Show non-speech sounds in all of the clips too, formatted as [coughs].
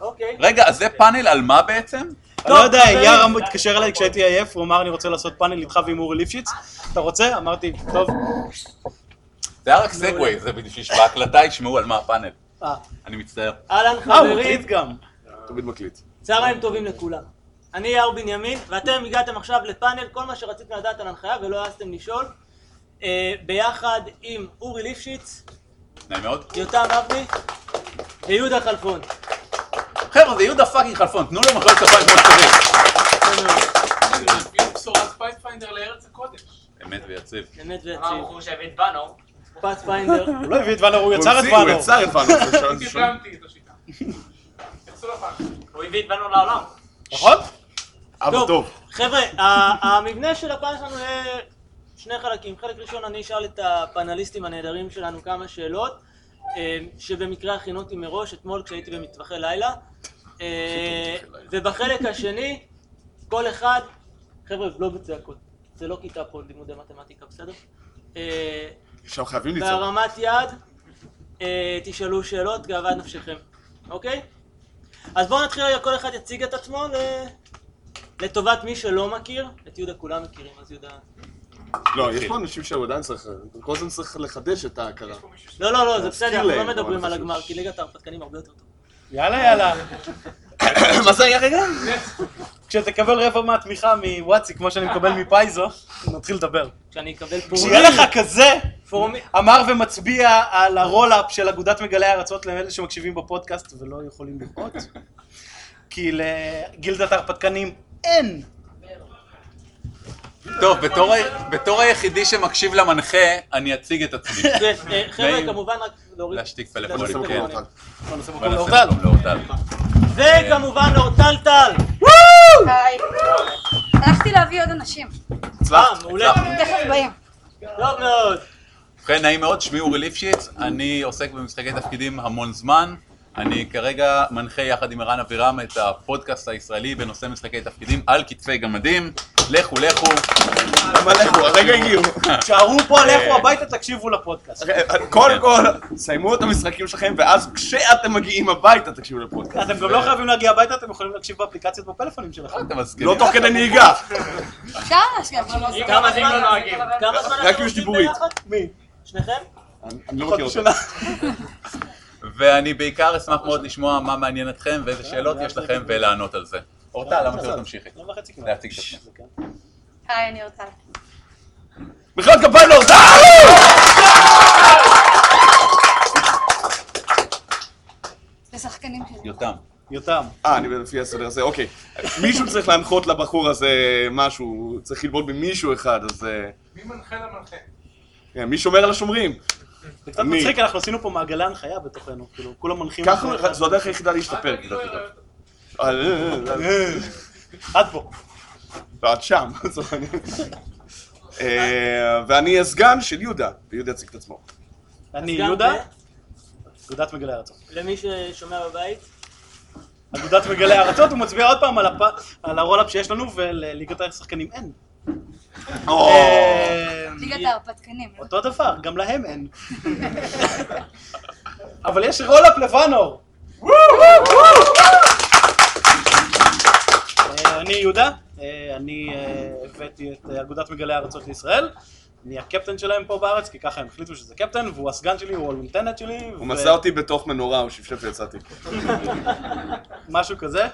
אוקיי. רגע, אז זה פאנל על מה בעצם? אני לא יודע, חברים. יאר התקשר אליי כשהייתי עייף, הוא אמר אני רוצה לעשות פאנל איתך ועם אורי ליפשיץ, אתה רוצה? אמרתי, טוב. זה היה רק סגווי, זה בשביל שבהקלטה ישמעו על מה הפאנל. אה, אני מצטער. אהלן אה, הוא מקליט גם. תמיד מקליט. צהריים טובים לכולם. אני יאיר בנימין, ואתם הגעתם עכשיו לפאנל, כל מה שרציתם לדעת על הנחיה ולא העזתם לשאול, אה, ביחד עם אורי ליפשיץ, נעים מאוד. יותם אבני ויהודה כלפון. חבר'ה, זה יהודה פאקינג חלפון, תנו לו מחלקת כפיים כמו שצריך. אמת ויציב. אמת אמר ויציב. הבחור שהביא את בנו, פאת'פיינדר. הוא לא הביא את ואנר, הוא יצר את הוא ואנר. יצר את השיטה. לפאנל. הוא הביא את בנו לעולם. נכון? אבא טוב. חבר'ה, המבנה של הפאנל שלנו יהיה שני חלקים. חלק ראשון אני אשאל את הפאנליסטים הנהדרים שלנו כמה שאלות, שבמקרה הכינותי מראש אתמול כשהייתי במטווחי לילה. אה, ובחלק השני, כל אחד, חבר'ה, לא בצעקות. זה לא כיתה פה לימודי מתמטיקה, בסדר? אה, עכשיו חייבים ליצור. בהרמת יד, אה, תשאלו שאלות, גאוות נפשכם, אוקיי? אז בואו נתחיל רגע, כל אחד יציג את עצמו. לטובת מי שלא מכיר, את יהודה כולם מכירים, אז יהודה... לא, יש פה אנשים שהוא עדיין צריך, כל הזמן צריך לחדש את ההכרה. לא, לא, לא, זה בסדר, אנחנו לא מדברים על. הגמר, כי ליגת ההרפתקנים הרבה יותר טוב. יאללה יאללה. [coughs] מה זה היה רגע? [coughs] כשתקבל רבע מהתמיכה מוואטסי, כמו שאני מקבל מפייזו, נתחיל לדבר. כשאני אקבל כשיהיה לך כזה, פורמי... אמר ומצביע על הרולאפ של אגודת מגלי הארצות לאלה שמקשיבים בפודקאסט ולא יכולים לראות, כי לגילדת ההרפתקנים אין. טוב, בתור היחידי שמקשיב למנחה, אני אציג את עצמי. כן, אה, חבר'ה. כמובן רק להוריד... להשתיק פלאפונים, כן. לאורטל. לאורטל. וכמובן אורטל טל! היי. הלכתי להביא עוד אנשים. אה, מעולה. תכף באים. טוב מאוד. ובכן, נעים מאוד, שמי אורי ליפשיץ, אני עוסק במשחקי תפקידים המון זמן. אני כרגע מנחה יחד עם ערן אבירם את הפודקאסט הישראלי בנושא משחקי תפקידים על כתפי גמדים. לכו, לכו. למה לכו? הרגע הגיעו. תשארו פה, לכו הביתה, תקשיבו לפודקאסט. קודם כל, סיימו את המשחקים שלכם, ואז כשאתם מגיעים הביתה תקשיבו לפודקאסט. אתם גם לא חייבים להגיע הביתה, אתם יכולים להקשיב באפליקציות בפלאפונים שלכם. לא תוך כדי נהיגה. אפשר להקשיב. כמה זמן לא נוהגים? כמה זמן רק עם עובדים דיבורית. מי? שניכם? אני לא מכיר שנה. ואני בעיקר אשמח מאוד לשמוע מה מעניין אתכם ואיזה שאלות יש לכם ולענות על זה. אורטל, למה שלא תמשיכי? לא וחצי כמעט. להציג את עצמך. היי, אני אורטל. בכלל כפיים לאורטל! זה שחקנים שלי. יותם. יותם. אה, אני לפי הסדר הזה, אוקיי. מישהו צריך להנחות לבחור הזה משהו, צריך ללמוד ממישהו אחד, אז... אה, מי מנחה למנחה? כן, מי שומר על השומרים? זה קצת. מצחיק, אנחנו עשינו פה מעגלי הנחיה בתוכנו, כאילו, כולם מנחים... ככה, זו הדרך היחידה להשתפר. לא אראה אותו. אה, אה, אה, עד פה. ואת שם, [laughs] ואני הסגן של יהודה, ויהודה יציג את עצמו. אני יהודה, זה, אגודת מגלי הארצות. למי ששומע בבית, אגודת מגלי הארצות, הוא מצביע עוד פעם על ה roll-up שיש לנו, ולליגת השחקנים אין. ליגת ההרפתקנים. לא? אותו דבר, גם להם אין. אבל יש roll-up לבנור. אה, אני יהודה, אה, אני אה, הבאתי את אגודת מגלי הארצות לישראל. אני הקפטן שלהם פה בארץ, כי ככה הם החליטו שזה קפטן, והוא הסגן שלי, הוא ה lieutenant שלי. הוא מצא אותי בתוך מנורה, הוא שפשף ויצאתי. משהו כזה.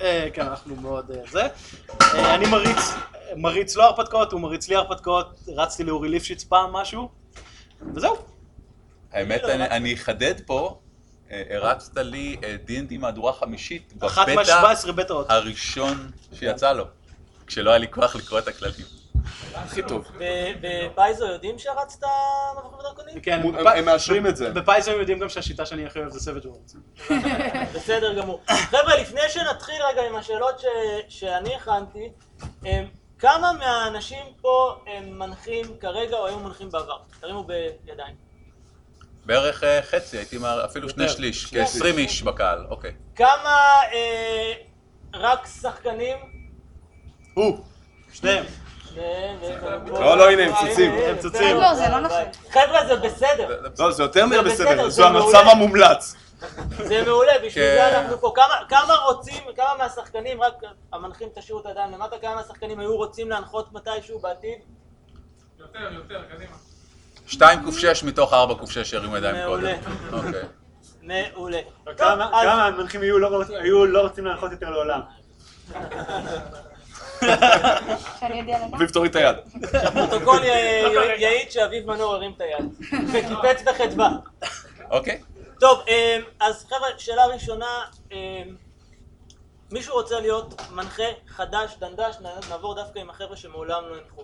אה, כן, אנחנו מאוד אה, זה. אה, אני מריץ, מריץ לא הרפתקאות, הוא מריץ לי הרפתקאות, רצתי לאורי ליפשיץ פעם משהו, וזהו. האמת, אני- אני אחדד פה, הרצת לי D&D מהדורה חמישית בבטא מה-17 בטאות. הראשון שיצא לו, כשלא היה לי כוח לקרוא את הכללים. הכי טוב. ב Paizo יודעים שהרצת מבוכים ודרקונים? כן, הם- מאשרים את זה. ב Paizo הם יודעים גם שהשיטה שאני הכי אוהב זה Savage Worlds. [laughs] בסדר גמור. חבר'ה, לפני שנתחיל רגע עם השאלות ש- שאני הכנתי, הם, כמה מהאנשים פה הם מנחים כרגע או היו מנחים בעבר? תרימו בידיים. בערך אה, חצי, הייתי אומר, אפילו שני. שליש, שני כ-20 איש בקהל, אוקיי. כמה אה, רק שחקנים? הוא, שניהם. לא, לא, הנה, הם צצים. הם צצים. לא, זה לא נכון. חבר'ה, זה בסדר. לא, זה יותר מבסדר, בסדר, זה המצב. המומלץ. זה מעולה, בשביל כן. זה אנחנו פה. כמה- כמה רוצים, כמה מהשחקנים, רק המנחים תשאירו את הידיים למטה, כמה מהשחקנים היו רוצים להנחות מתישהו בעתיד? יותר, יותר, קדימה. 2 ק"ש מתוך 4 ק"ש שהרימו ידיים מעולה. קודם. אוקיי. מעולה. טוב, כמה המנחים לא היו לא רוצים להנחות יותר לעולם? שאני יודע לדעת. אביב תוריד את היד. הפרוטוקול י- י- יעיד שאביב מנור הרים את היד. וקיפץ בחדווה. אוקיי. טוב, אמ, אז חבר'ה, שאלה ראשונה, אמ, מישהו רוצה להיות מנחה חדש, דנדש, נעבור דווקא עם החבר'ה שמעולם לא הנחו.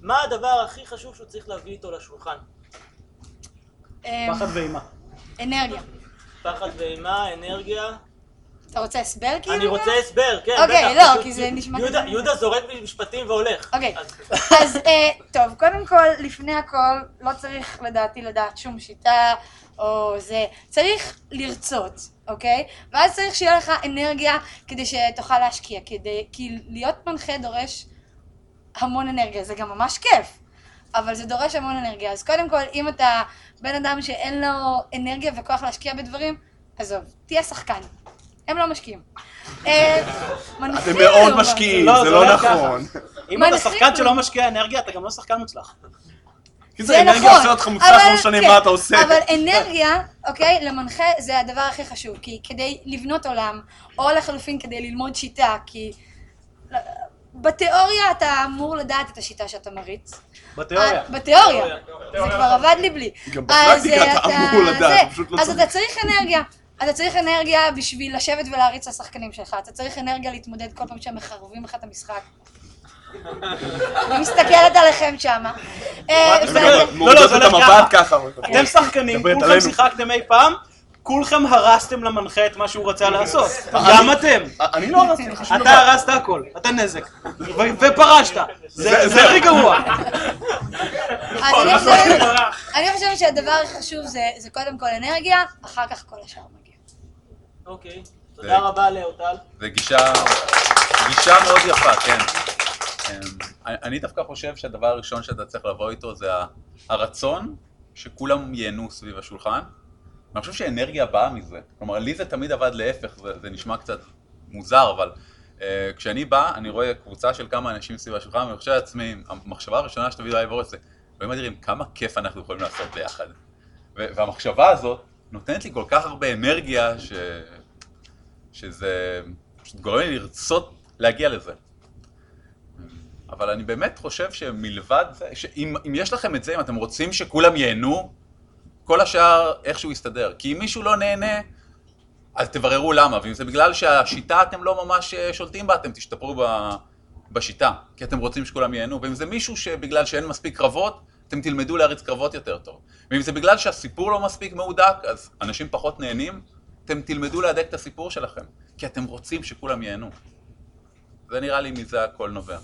מה הדבר הכי חשוב שהוא צריך להביא איתו לשולחן? אמ, פחד ואימה. אנרגיה. פחד ואימה, אנרגיה? אתה רוצה הסבר כאילו? אני רוצה הסבר, כן, אוקיי, בטח. לא, פשוט כי זה נשמע יהודה- כזה- יהודה זורק משפטים והולך. אוקיי. אז- אז אה, טוב, קודם כל, לפני הכל, לא צריך לדעתי לדעת שום שיטה או זה, צריך לרצות, אוקיי? ואז צריך שיהיה לך אנרגיה כדי שתוכל להשקיע, כדי, כי להיות מנחה דורש המון אנרגיה, זה גם ממש כיף, אבל זה דורש המון אנרגיה. אז קודם כל, אם אתה בן אדם שאין לו אנרגיה וכוח להשקיע בדברים, עזוב, תהיה שחקן. הם לא משקיעים. אה, אתם מאוד משקיעים, לא, זה לא הולך נכון. אם אתה שחקן. שלא משקיע אנרגיה, אתה גם לא שחקן מוצלח. כי זה אנרגיה עושה אותך מוצלח, לא משנה כן, מה אתה עושה. אבל אנרגיה, אוקיי, למנחה זה הדבר הכי חשוב, כי כדי לבנות עולם, או לחלופין כדי ללמוד שיטה, כי בתיאוריה אתה אמור לדעת את השיטה שאתה מריץ. בתיאוריה. אה, בתיאוריה. זה כבר עבד לי בלי. גם אז, בפרקטיקה אה, אתה אמור לדעת, פשוט לא אז צריך. אתה צריך אנרגיה. אתה צריך אנרגיה בשביל לשבת ולהריץ לשחקנים שלך. אתה צריך אנרגיה להתמודד כל פעם שהם מחרבים לך את המשחק. [laughs] אני מסתכלת עליכם שמה. אה, מסתכל? מורידות לא, זה הולך המבט ככה. אתם שחקנים, כולכם. שיחקתם אי פעם, כולכם הרסתם למנחה את מה שהוא רצה לעשות. גם אתם. אני לא הרסתי לך שום אתה דבר. הרסת הכל, אתה נזק. ופרשת. זה זה הכי גרוע. אני חושבת- אני חושבת שהדבר הכי חשוב זה- זה קודם כל אנרגיה, אחר כך כל השאר. אוקיי, תודה רבה לאורטל. זה גישה, גישה מאוד יפה, כן. אמ, אני אני דווקא חושב שהדבר הראשון שאתה צריך לבוא איתו זה הרצון שכולם ייהנו סביב השולחן. ואני חושב שאנרגיה באה מזה. כלומר, לי זה תמיד עבד להפך, זה, זה נשמע קצת מוזר, אבל uh, כשאני בא, אני רואה קבוצה של כמה אנשים סביב השולחן, ואני חושב לעצמי, המחשבה הראשונה שתמיד היה לעבור את זה, אלוהים אדירים, כמה כיף אנחנו יכולים לעשות ביחד. והמחשבה הזאת נותנת לי כל כך הרבה אנרגיה, ש... שזה פשוט גורם לי לרצות להגיע לזה. אבל אני באמת חושב שמלבד זה, שאם אם יש לכם את זה, אם אתם רוצים שכולם ייהנו, כל השאר איכשהו יסתדר. כי אם מישהו לא נהנה, אז תבררו למה. ואם זה בגלל שהשיטה אתם לא ממש אה, שולטים בה, אתם תשתפרו ב, בשיטה. כי אתם רוצים שכולם ייהנו. ואם זה מישהו שבגלל שאין מספיק קרבות, אתם תלמדו להריץ קרבות יותר טוב. ואם זה בגלל שהסיפור לא מספיק מהודק, אז אנשים פחות נהנים, אתם תלמדו להדק את הסיפור שלכם. כי אתם רוצים שכולם ייהנו. זה נראה לי מזה הכל נובע.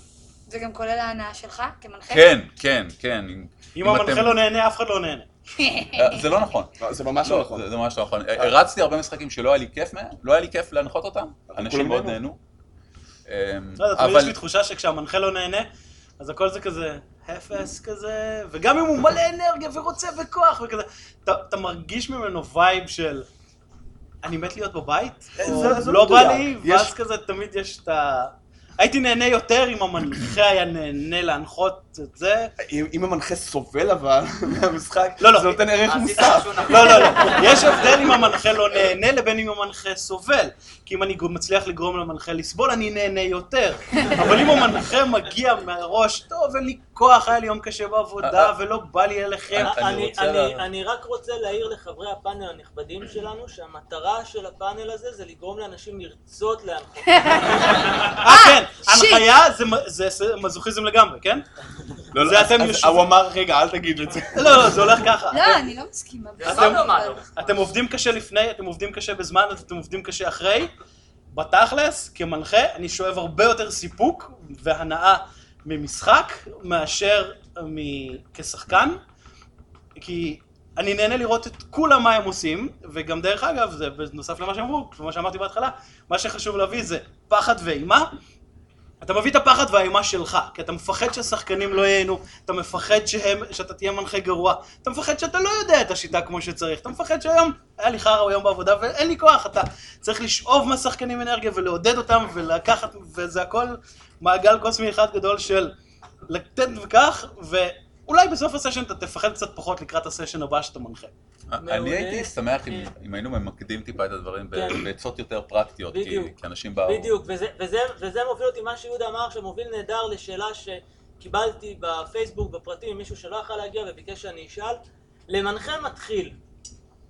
זה גם כולל ההנאה שלך כמנחה? כן, כן, כן. אם, אם המנחה לא נהנה, אף אחד לא נהנה. [laughs] אה, זה לא נכון. זה ממש לא נכון. זה, זה ממש לא נכון. הרצתי הרבה משחקים שלא היה לי כיף מהם, לא היה לי כיף להנחות אותם. אנשים מאוד נהנו. אמ, לא תמיד יש אבל לי תחושה שכשהמנחה לא נהנה, אז הכל זה כזה אפס כזה, וגם אם הוא מלא אנרגיה ורוצה וכוח וכזה, אתה מרגיש ממנו vibe של אני מת להיות בבית, זה לא בא. לי, ואז כזה תמיד יש את ה... הייתי נהנה יותר אם המנחה היה נהנה להנחות את זה. אם המנחה סובל אבל [laughs] מהמשחק, לא, לא. זה נותן ערך מוסף. לא, לא, לא. יש הבדל אם המנחה לא נהנה לבין אם המנחה סובל. כי אם אני מצליח לגרום למנחה לסבול, אני נהנה יותר. אבל אם המנחה מגיע מהראש, טוב, אין לי כוח, היה לי יום קשה בעבודה, ולא בא לי אליכם. אני רק רוצה להעיר לחברי הפאנל הנכבדים שלנו שהמטרה של הפאנל הזה זה לגרום לאנשים לרצות להנחות. אה, כן, שיט. הנחיה זה מ- זה זה מזוכיזם לגמרי, כן? לא, לא, זה אתם יושבים- הוא אמר, רגע, אל תגיד את זה. [laughs] לא, לא, זה הולך ככה. לא, אני לא מסכימה. אתם עובדים קשה לפני, אתם עובדים קשה בזמן, אתם עובדים קשה אחרי. בתכלס, כמנחה, אני שואב הרבה יותר סיפוק והנאה ממשחק מאשר מ- כשחקן. כי אני נהנה לראות את כולם מה הם עושים, וגם דרך אגב, זה בנוסף למה שאמרו, כמו שאמרתי בהתחלה, מה שחשוב להביא זה פחד ואימה. אתה מביא את הפחד והאימה שלך, כי אתה מפחד שהשחקנים לא ייהנו, אתה מפחד שהם, שאתה תהיה מנחה גרוע, אתה מפחד שאתה לא יודע את השיטה כמו שצריך, אתה מפחד שהיום היה לי חרא היום בעבודה ואין לי כוח, אתה צריך לשאוב מהשחקנים אנרגיה ולעודד אותם ולקחת, וזה הכל מעגל קוסמי אחד גדול של לתת וכך, ואולי בסוף הסשן אתה תפחד קצת פחות לקראת הסשן הבא שאתה מנחה. אני הייתי שמח אם- כן. אם היינו ממקדים טיפה את הדברים כן. בעצות יותר פרקטיות, כי אנשים באו... בדיוק, וזה, וזה, וזה מוביל אותי, מה שיהודה אמר עכשיו מוביל נהדר לשאלה שקיבלתי בפייסבוק בפרטים ממישהו שלא יכל להגיע וביקש שאני אשאל. למנחה מתחיל,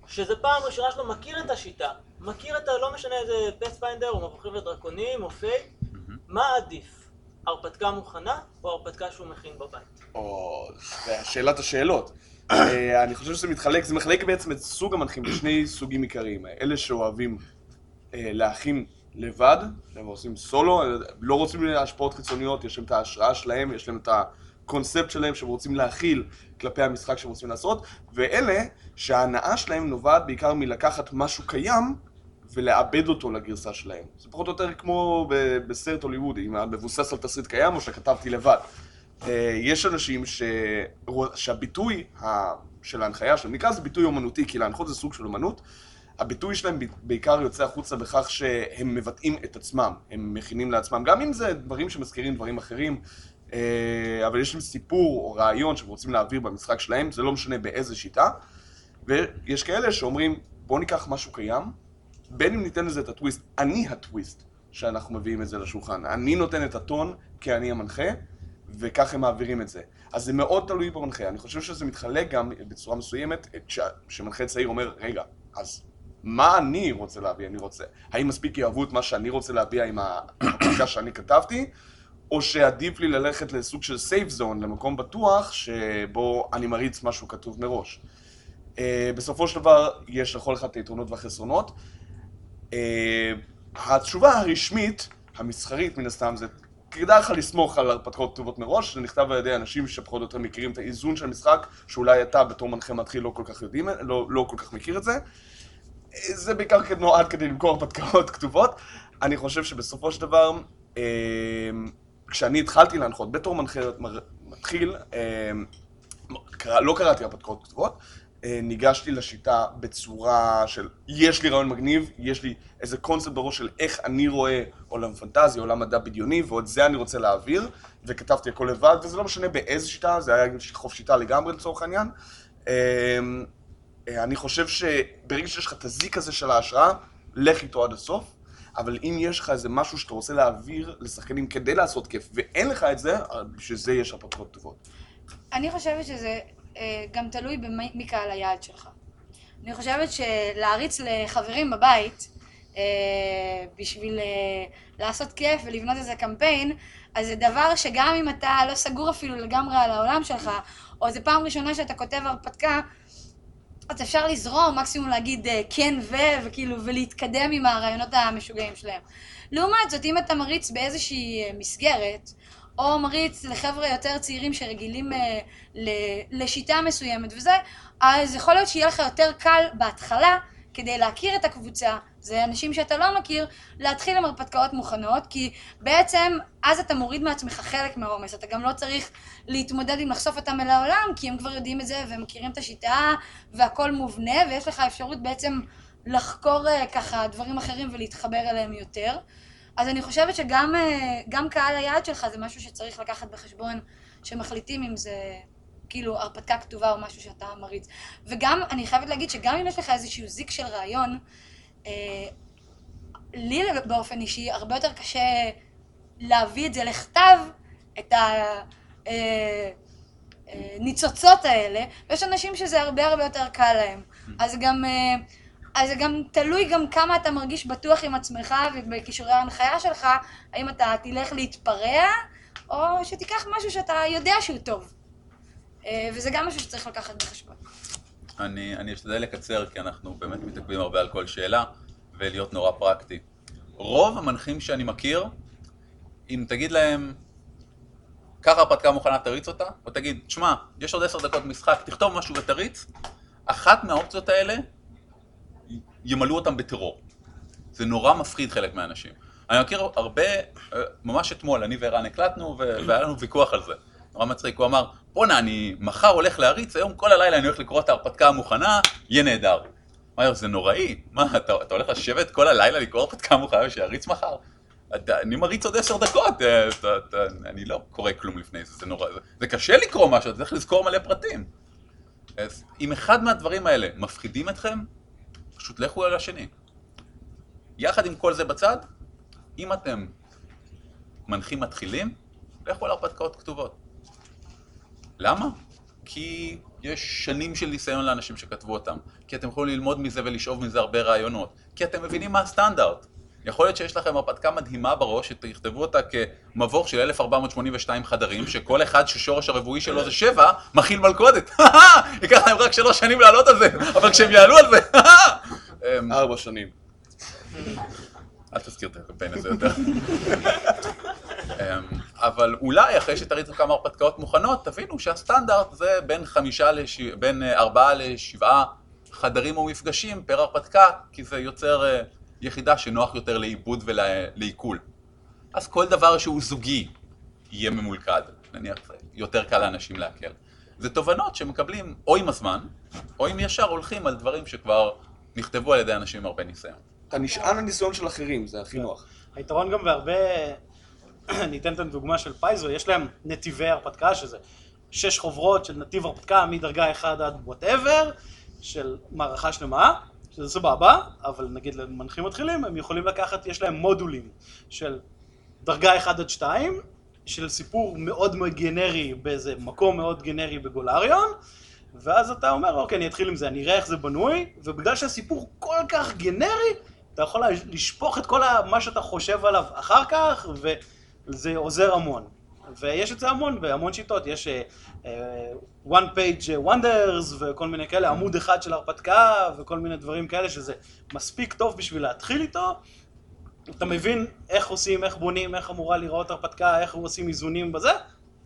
שזה פעם ראשונה שלו, מכיר את השיטה, מכיר את ה... לא משנה איזה פספיינדר או מבוכים ודרקונים או פייק, מה עדיף? הרפתקה מוכנה או הרפתקה שהוא מכין בבית? או, זה שאלת השאלות. אה, אני חושב שזה מתחלק, זה מחלק בעצם את סוג המנחים לשני סוגים עיקריים. אלה שאוהבים אה, להכין לבד, הם עושים סולו, לא רוצים השפעות חיצוניות, יש להם את ההשראה שלהם, יש להם את הקונספט שלהם שהם רוצים להכיל כלפי המשחק שהם רוצים לעשות, ואלה שההנאה שלהם נובעת בעיקר מלקחת משהו קיים ולעבד אותו לגרסה שלהם. זה פחות או יותר כמו בסרט הוליוודי, אם מבוסס על תסריט קיים או שכתבתי לבד. אה, יש אנשים ש... שהביטוי ה... של ההנחיה שלהם, נקרא לזה ביטוי אומנותי, כי להנחות זה סוג של אומנות, הביטוי שלהם בעיקר יוצא החוצה בכך שהם מבטאים את עצמם, הם מכינים לעצמם, גם אם זה דברים שמזכירים דברים אחרים, אה, אבל יש להם סיפור או רעיון שהם רוצים להעביר במשחק שלהם, זה לא משנה באיזה שיטה, ויש כאלה שאומרים, בואו ניקח משהו קיים, בין אם ניתן לזה את הטוויסט, אני הטוויסט שאנחנו מביאים את זה לשולחן, אני נותן את הטון כי אני המנחה, וכך הם מעבירים את זה. אז זה מאוד תלוי במנחה. אני חושב שזה מתחלק גם בצורה מסוימת, כש- כשמנחה צעיר אומר, רגע, אז מה אני רוצה להביע? אני רוצה, האם מספיק יאהבו את מה שאני רוצה להביע עם ההפקה שאני כתבתי, או שעדיף לי ללכת לסוג של סייף זון, למקום בטוח, שבו אני מריץ משהו כתוב מראש. Uh, בסופו של דבר, יש לכל אחד את היתרונות והחסרונות. Uh, התשובה הרשמית, המסחרית מן הסתם, זה כדאי לך לסמוך על הרפתקאות כתובות מראש, זה נכתב על ידי אנשים שפחות או יותר מכירים את האיזון של המשחק, שאולי אתה בתור מנחה מתחיל לא כל כך יודעים, לא, לא כל כך מכיר את זה. זה בעיקר נועד כדי למכור הרפתקאות כתובות. אני חושב שבסופו של דבר, אה, כשאני התחלתי להנחות בתור מנחה מתחיל, קרא, לא קראתי הרפתקאות כתובות, ניגשתי לשיטה בצורה של יש לי רעיון מגניב, יש לי איזה קונספט בראש של איך אני רואה עולם פנטזיה, עולם מדע בדיוני, ואת זה אני רוצה להעביר, וכתבתי הכל לבד, וזה לא משנה באיזה שיטה, זה היה חוף שיטה לגמרי לצורך העניין. אה, אה, אני חושב שברגע שיש לך את הזיק הזה של ההשראה, לך איתו עד הסוף. אבל אם יש לך איזה משהו שאתה רוצה להעביר לשחקנים כדי לעשות כיף, ואין לך את זה, אז בשביל זה יש הרפתקאות טובות. אני חושבת שזה אה, גם תלוי במי מי קהל היעד שלך. אני חושבת שלהריץ לחברים בבית, אה, בשביל אה, לעשות כיף ולבנות איזה קמפיין, אז זה דבר שגם אם אתה לא סגור אפילו לגמרי על העולם שלך, או זו פעם ראשונה שאתה כותב הרפתקה, אז אפשר לזרום, מקסימום להגיד אה, כן ו, וכאילו, ולהתקדם עם הרעיונות המשוגעים שלהם. לעומת זאת, אם אתה מריץ באיזושהי אה, מסגרת, או מריץ לחבר'ה יותר צעירים שרגילים אה, ל- לשיטה מסוימת וזה, אז יכול להיות שיהיה לך יותר קל בהתחלה, כדי להכיר את הקבוצה, זה אנשים שאתה לא מכיר, להתחיל עם הרפתקאות מוכנות, כי בעצם אז אתה מוריד מעצמך חלק מהעומס, אתה גם לא צריך להתמודד עם לחשוף אותם אל העולם, כי הם כבר יודעים את זה והם מכירים את השיטה והכל מובנה, ויש לך אפשרות בעצם לחקור אה, ככה דברים אחרים ולהתחבר אליהם יותר. אז אני חושבת שגם אה, קהל היעד שלך זה משהו שצריך לקחת בחשבון, שמחליטים אם זה כאילו הרפתקה כתובה או משהו שאתה מריץ. וגם, אני חייבת להגיד שגם אם יש לך איזשהו זיק של רעיון, אה, לי באופן אישי הרבה יותר קשה להביא את זה לכתב, את הניצוצות האלה, ויש אנשים שזה הרבה הרבה יותר קל להם. אז גם... אה, אז זה גם תלוי גם כמה אתה מרגיש בטוח עם עצמך ובכישורי ההנחיה שלך, האם אתה תלך להתפרע, או שתיקח משהו שאתה יודע שהוא טוב. אה, וזה גם משהו שצריך לקחת בחשבון. אני, אני אשתדל לקצר, כי אנחנו באמת מתעכבים הרבה על כל שאלה, ולהיות נורא פרקטי. רוב המנחים שאני מכיר, אם תגיד להם, קח הרפתקה מוכנה, תריץ אותה, או תגיד, שמע, יש עוד עשר דקות משחק, תכתוב משהו ותריץ, אחת מהאופציות האלה, ימלאו אותם בטרור. זה נורא מפחיד חלק מהאנשים. אני מכיר הרבה, אה, ממש אתמול, אני וערן הקלטנו, והיה לנו ויכוח על זה. נורא מצחיק, הוא אמר, בואנה, אני מחר הולך להריץ, היום כל הלילה אני הולך לקרוא את ההרפתקה המוכנה, יהיה נהדר. אמר, זה נוראי, מה, אתה, אתה הולך לשבת כל הלילה לקרוא הרפתקה מוכנה ושיריץ מחר? אתה, אני מריץ עוד עשר דקות, אה, אתה, אתה, אני לא קורא כלום לפני זה, זה נורא, זה, זה קשה לקרוא משהו, אתה צריך לזכור מלא פרטים. אז אם אחד מהדברים האלה מפחידים אתכם, פשוט לכו על השני. יחד עם כל זה בצד, אם אתם מנחים מתחילים, לכו על הרפתקאות כתובות. למה? כי יש שנים של ניסיון לאנשים שכתבו אותם, כי אתם יכולים ללמוד מזה ולשאוב מזה הרבה רעיונות, כי אתם מבינים מה הסטנדרט. יכול להיות שיש לכם הרפתקה מדהימה בראש, שתכתבו אותה כמבוך של 1482 חדרים, שכל אחד ששורש הרבועי שלו זה 7, מכיל מלכודת. [laughs] ייקח להם רק שלוש שנים לעלות על זה, אבל כשהם יעלו על זה, [laughs] אמ, ארבע שנים. אל תזכיר את הקמפיין הזה יותר. אמ, אבל אולי אחרי שתריצו כמה הרפתקאות מוכנות, תבינו שהסטנדרט זה בין חמישה לש... בין אה, ארבעה לשבעה חדרים או מפגשים פר הרפתקה, כי זה יוצר אה, יחידה שנוח יותר לעיבוד ולעיכול. אז כל דבר שהוא זוגי יהיה ממולכד, נניח יותר קל לאנשים לעכל. זה תובנות שמקבלים או עם הזמן, או אם ישר הולכים על דברים שכבר נכתבו על ידי אנשים עם הרבה ניסיון. אתה נשען על ניסיון של אחרים, זה הכי נוח. היתרון גם בהרבה, [clears throat] אני אתן את הדוגמה של פייזו, יש להם נתיבי הרפתקה, שזה שש חוברות של נתיב הרפתקה מדרגה 1 עד וואטאבר, של מערכה שלמה, שזה סבבה, אבל נגיד למנחים מתחילים, הם יכולים לקחת, יש להם מודולים של דרגה 1 עד 2, של סיפור מאוד מאוד גנרי באיזה מקום מאוד גנרי בגולריון, ואז אתה אומר, אוקיי, אני אתחיל עם זה, אני אראה איך זה בנוי, ובגלל שהסיפור כל כך גנרי, אתה יכול לשפוך את כל מה שאתה חושב עליו אחר כך, וזה עוזר המון. ויש את זה המון, בהמון שיטות, יש אה, אה, one page wonders וכל מיני כאלה, עמוד אחד של הרפתקה וכל מיני דברים כאלה, שזה מספיק טוב בשביל להתחיל איתו. אתה מבין איך עושים, איך בונים, איך אמורה להיראות הרפתקה, איך עושים איזונים בזה,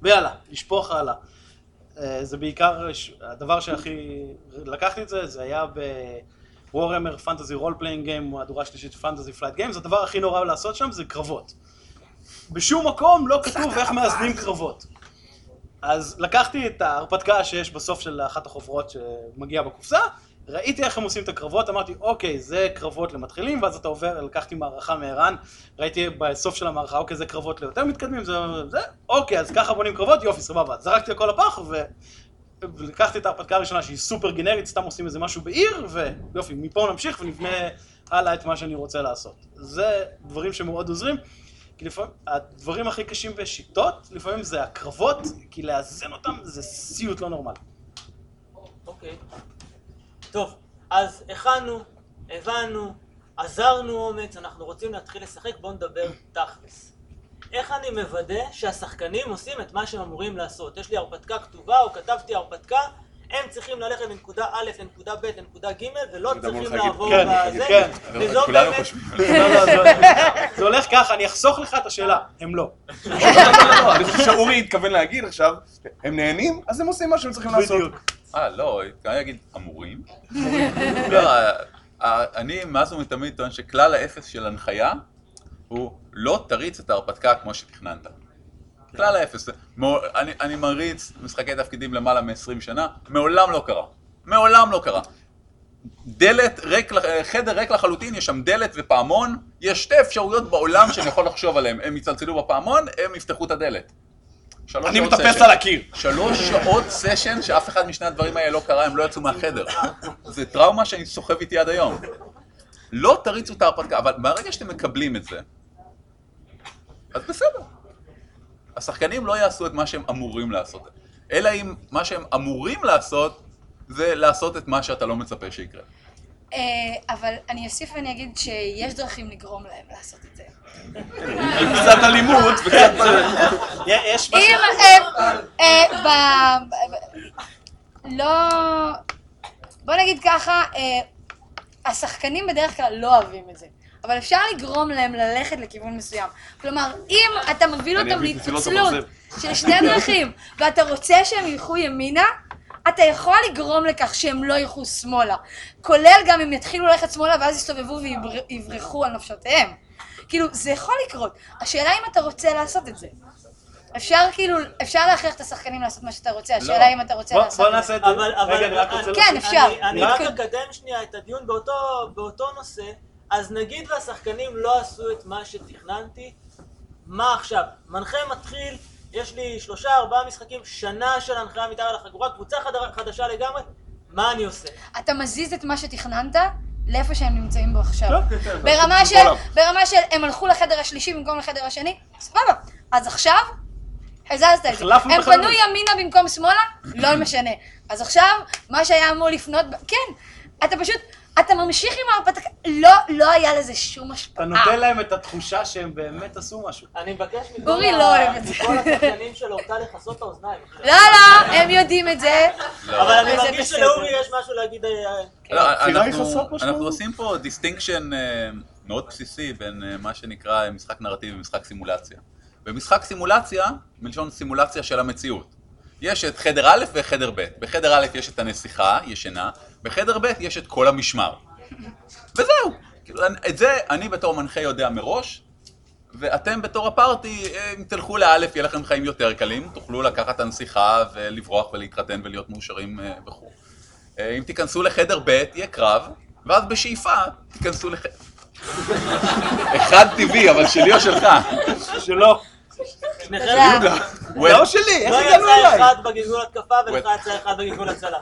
ויאללה, לשפוך הלאה. אה, זה בעיקר, הדבר שהכי לקחתי את זה, זה היה ב Warhammer Fantasy Roleplaying Game, מהדורה שלישית של Fantasy Flight Games, זה הדבר הכי נורא לעשות שם, זה קרבות. בשום מקום לא כתוב איך מאזנים קרבות. אז לקחתי את ההרפתקה שיש בסוף של אחת החוברות שמגיעה בקופסה, ראיתי איך הם עושים את הקרבות, אמרתי, אוקיי, זה קרבות למתחילים, ואז אתה עובר, לקחתי מערכה מערן, ראיתי בסוף של המערכה, אוקיי, זה קרבות ליותר מתקדמים, זה, זה, אוקיי, אז ככה בונים קרבות, יופי, סבבה. זרקתי הכל לפח, ו... ולקחתי את ההרפתקה הראשונה שהיא סופר גנרית, סתם עושים איזה משהו בעיר, ויופי, מפה נמשיך ונבנה הלאה את מה שאני רוצה לעשות. זה דברים שמאוד עוזרים. כי לפעמים, הדברים הכי קשים בשיטות, לפעמים זה הקרבות, כי לאזן אותם זה סיוט לא נורמלי. אוקיי. טוב, אז הכנו, הבנו, עזרנו אומץ, אנחנו רוצים להתחיל לשחק, בואו נדבר תכלס. איך אני מוודא שהשחקנים עושים את מה שהם אמורים לעשות? יש לי הרפתקה כתובה, או כתבתי הרפתקה, הם צריכים ללכת לנקודה א', לנקודה ב', לנקודה ג', ולא אני צריכים לעבור כן, בזה, כן. וזו באמת... חושבים. [laughs] לא, לא, זה, הולך ככה, אני אחסוך לך את השאלה, הם לא. לא, אני חושב שאורי התכוון להגיד עכשיו, הם נהנים, אז הם עושים מה שהם צריכים לעשות. אה, לא, התכוונתי להגיד אמורים? לא, אה, אה, אני מאז ומתמיד טוען שכלל האפס של הנחיה הוא לא תריץ את ההרפתקה כמו שתכננת. כלל האפס. אני, אני מריץ משחקי תפקידים למעלה מ-20 שנה, מעולם לא קרה. מעולם לא קרה. דלת ריק, חדר ריק לחלוטין, יש שם דלת ופעמון, יש שתי אפשרויות בעולם שאני יכול לחשוב עליהן. הם יצלצלו בפעמון, הם יפתחו את הדלת. אני מטפס. על הקיר. שלוש שעות סשן שאף אחד משני הדברים האלה לא קרה, הם לא יצאו מהחדר. זה טראומה שאני סוחב איתי עד היום. לא תריצו את ההרפתקה, אבל ברגע שאתם מקבלים את זה, אז בסדר. השחקנים לא יעשו את מה שהם אמורים לעשות, אלא אם מה שהם אמורים לעשות, זה לעשות את מה שאתה לא מצפה שיקרה. אה, אבל אני אוסיף ואני אגיד שיש דרכים לגרום להם לעשות את זה. קצת אלימות וקצת... יש מה אם הם... אה, לא... בוא נגיד ככה, אה, השחקנים בדרך כלל לא אוהבים את זה. אבל אפשר לגרום להם ללכת לכיוון מסוים. כלומר, אם אתה מוביל אותם מסילות להתפצלות. של שני דרכים, ואתה רוצה שהם ילכו ימינה, אתה יכול לגרום לכך שהם לא ילכו שמאלה. כולל גם אם יתחילו ללכת שמאלה ואז יסתובבו ויברחו על נפשותיהם. כאילו, זה יכול לקרות. השאלה אם אתה רוצה לעשות את זה. אפשר כאילו, אפשר להכריח את השחקנים לעשות מה שאתה רוצה, השאלה אם אתה רוצה בוא- לעשות בוא את זה. נעשה את זה. אבל, אבל, רגע, אני רק רוצה... כן. אפשר. אני, רק. אקדם שנייה את הדיון באותו נושא, אז נגיד והשחקנים לא עשו את מה שתכננתי, מה עכשיו? מנחה מתחיל, יש לי שלושה ארבעה משחקים, שנה של הנחיה מתחת לחגורה, קבוצה חד- חדשה לגמרי, מה אני עושה? אתה מזיז את מה שתכננת לאיפה שהם נמצאים בו עכשיו. כן, ברמה של. ברמה של הם הלכו לחדר השלישי במקום לחדר השני, סבבה. אז עכשיו, הזזת את זה. הם. פנו ימינה במקום שמאלה, לא משנה. אז עכשיו, מה שהיה אמור לפנות, כן, אתה פשוט, אתה ממשיך עם ההרפתקה, לא, לא היה לזה שום השפעה. אתה נותן להם את התחושה שהם באמת עשו משהו. אני מבקש מכל, לא אוהב את זה. מכל השחקנים של אורטל לכסות את האוזניים. לא, לא, הם יודעים את זה. אבל אני מרגיש. שלאורי יש משהו להגיד... אה, לא, הבחירה היא אנחנו- עושים פה distinction מאוד בסיסי בין אה, מה שנקרא אה, משחק נרטיב ומשחק סימולציה. במשחק סימולציה, מלשון סימולציה של המציאות. יש את חדר א' וחדר ב'. בחדר א' יש את הנסיכה, ישנה, בחדר ב' יש את כל המשמר. וזהו. כאילו, את זה אני בתור מנחה יודע מראש, ואתם בתור הפארטי, אה, אם תלכו לאלף יהיה לכם חיים יותר קלים, תוכלו לקחת את הנסיכה ולברוח ולהתחתן ולהיות מאושרים אה, וכו'. אה, אם תיכנסו לחדר ב' יהיה קרב, ואז בשאיפה תיכנסו לחדר... אחד טבעי, אבל שלי או שלך? תודה. זה לא שלי, איך לא הגענו יצא אליי? אחד בגלגול התקפה ולך יצא אחד בגלגול הצלה.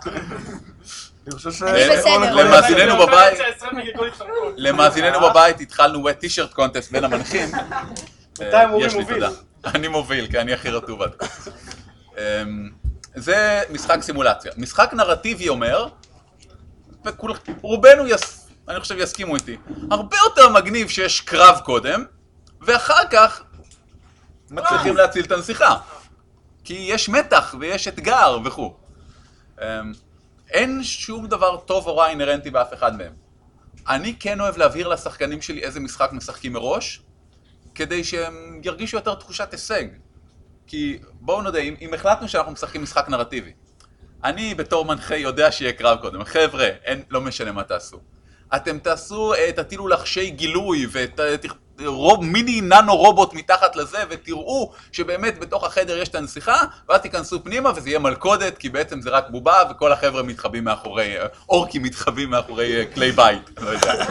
אני חושב ש... אני בסדר. למאזיננו בבית, ש-20 מגלגול התחמקות. למאזיננו בבית התחלנו wet t-shirt קונטסט בין המנחים. [laughs] בינתיים אה, אורי יש לי מוביל. תודה. אני מוביל, כי אני הכי רטוב עד כה. אמ, זה משחק סימולציה. משחק נרטיבי אומר, ורובנו. אני חושב יסכימו איתי, הרבה יותר מגניב שיש קרב קודם, ואחר כך מצליחים להציל את הנסיכה. כי יש מתח ויש אתגר וכו'. אין שום דבר טוב או רע אינהרנטי באף אחד מהם. אני כן אוהב להבהיר לשחקנים שלי איזה משחק משחקים מראש, כדי שהם ירגישו יותר תחושת הישג. כי בואו נודה, אם, אם החלטנו שאנחנו משחקים משחק נרטיבי, אני בתור מנחה יודע שיהיה קרב קודם. חבר'ה, אין, לא משנה מה תעשו. אתם תעשו, אה, תטילו לחשי גילוי ורוב מיני ננו רובוט מתחת לזה ותראו שבאמת בתוך החדר יש את הנסיכה ואז תיכנסו פנימה וזה יהיה מלכודת כי בעצם זה רק בובה וכל החבר'ה מתחבאים מאחורי, אה, אורקים מתחבאים מאחורי אה, כלי בית, לא יודע.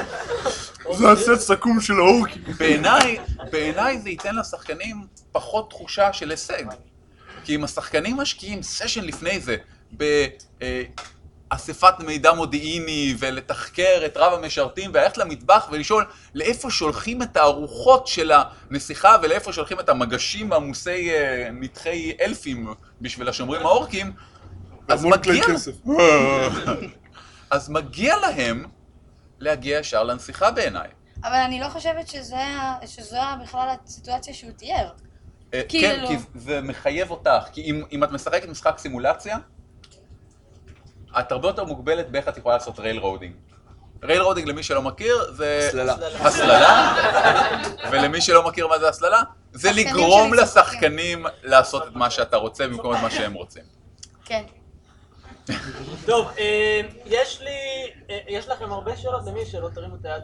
זה הסט סכו"ם של האורקים. בעיניי, בעיניי זה ייתן לשחקנים פחות תחושה של הישג. כי אם השחקנים משקיעים סשן לפני זה באספת מידע מודיעיני ולתחקר את רב המשרתים וללכת למטבח ולשאול לאיפה שולחים את הארוחות של הנסיכה ולאיפה שולחים את המגשים עמוסי אה, נתחי אלפים בשביל השומרים האורקים, אז מגיע. [laughs] אז מגיע להם להגיע ישר לנסיכה בעיניי. אבל אני לא חושבת שזה שזו בכלל הסיטואציה שהוא תיאר. אה, כאילו. כן, כי זה מחייב אותך. כי אם, אם את משחקת משחק סימולציה, את הרבה יותר מוגבלת באיך את יכולה לעשות railroading. railroading, למי שלא מכיר, זה... הסללה. הסללה. ולמי שלא מכיר מה זה הסללה, זה לגרום לשחקנים לעשות את מה שאתה רוצה במקום את מה שהם רוצים. כן. טוב, אה, יש לי, אה, יש לכם הרבה שאלות? למי יש שאלות? תרימו את היד.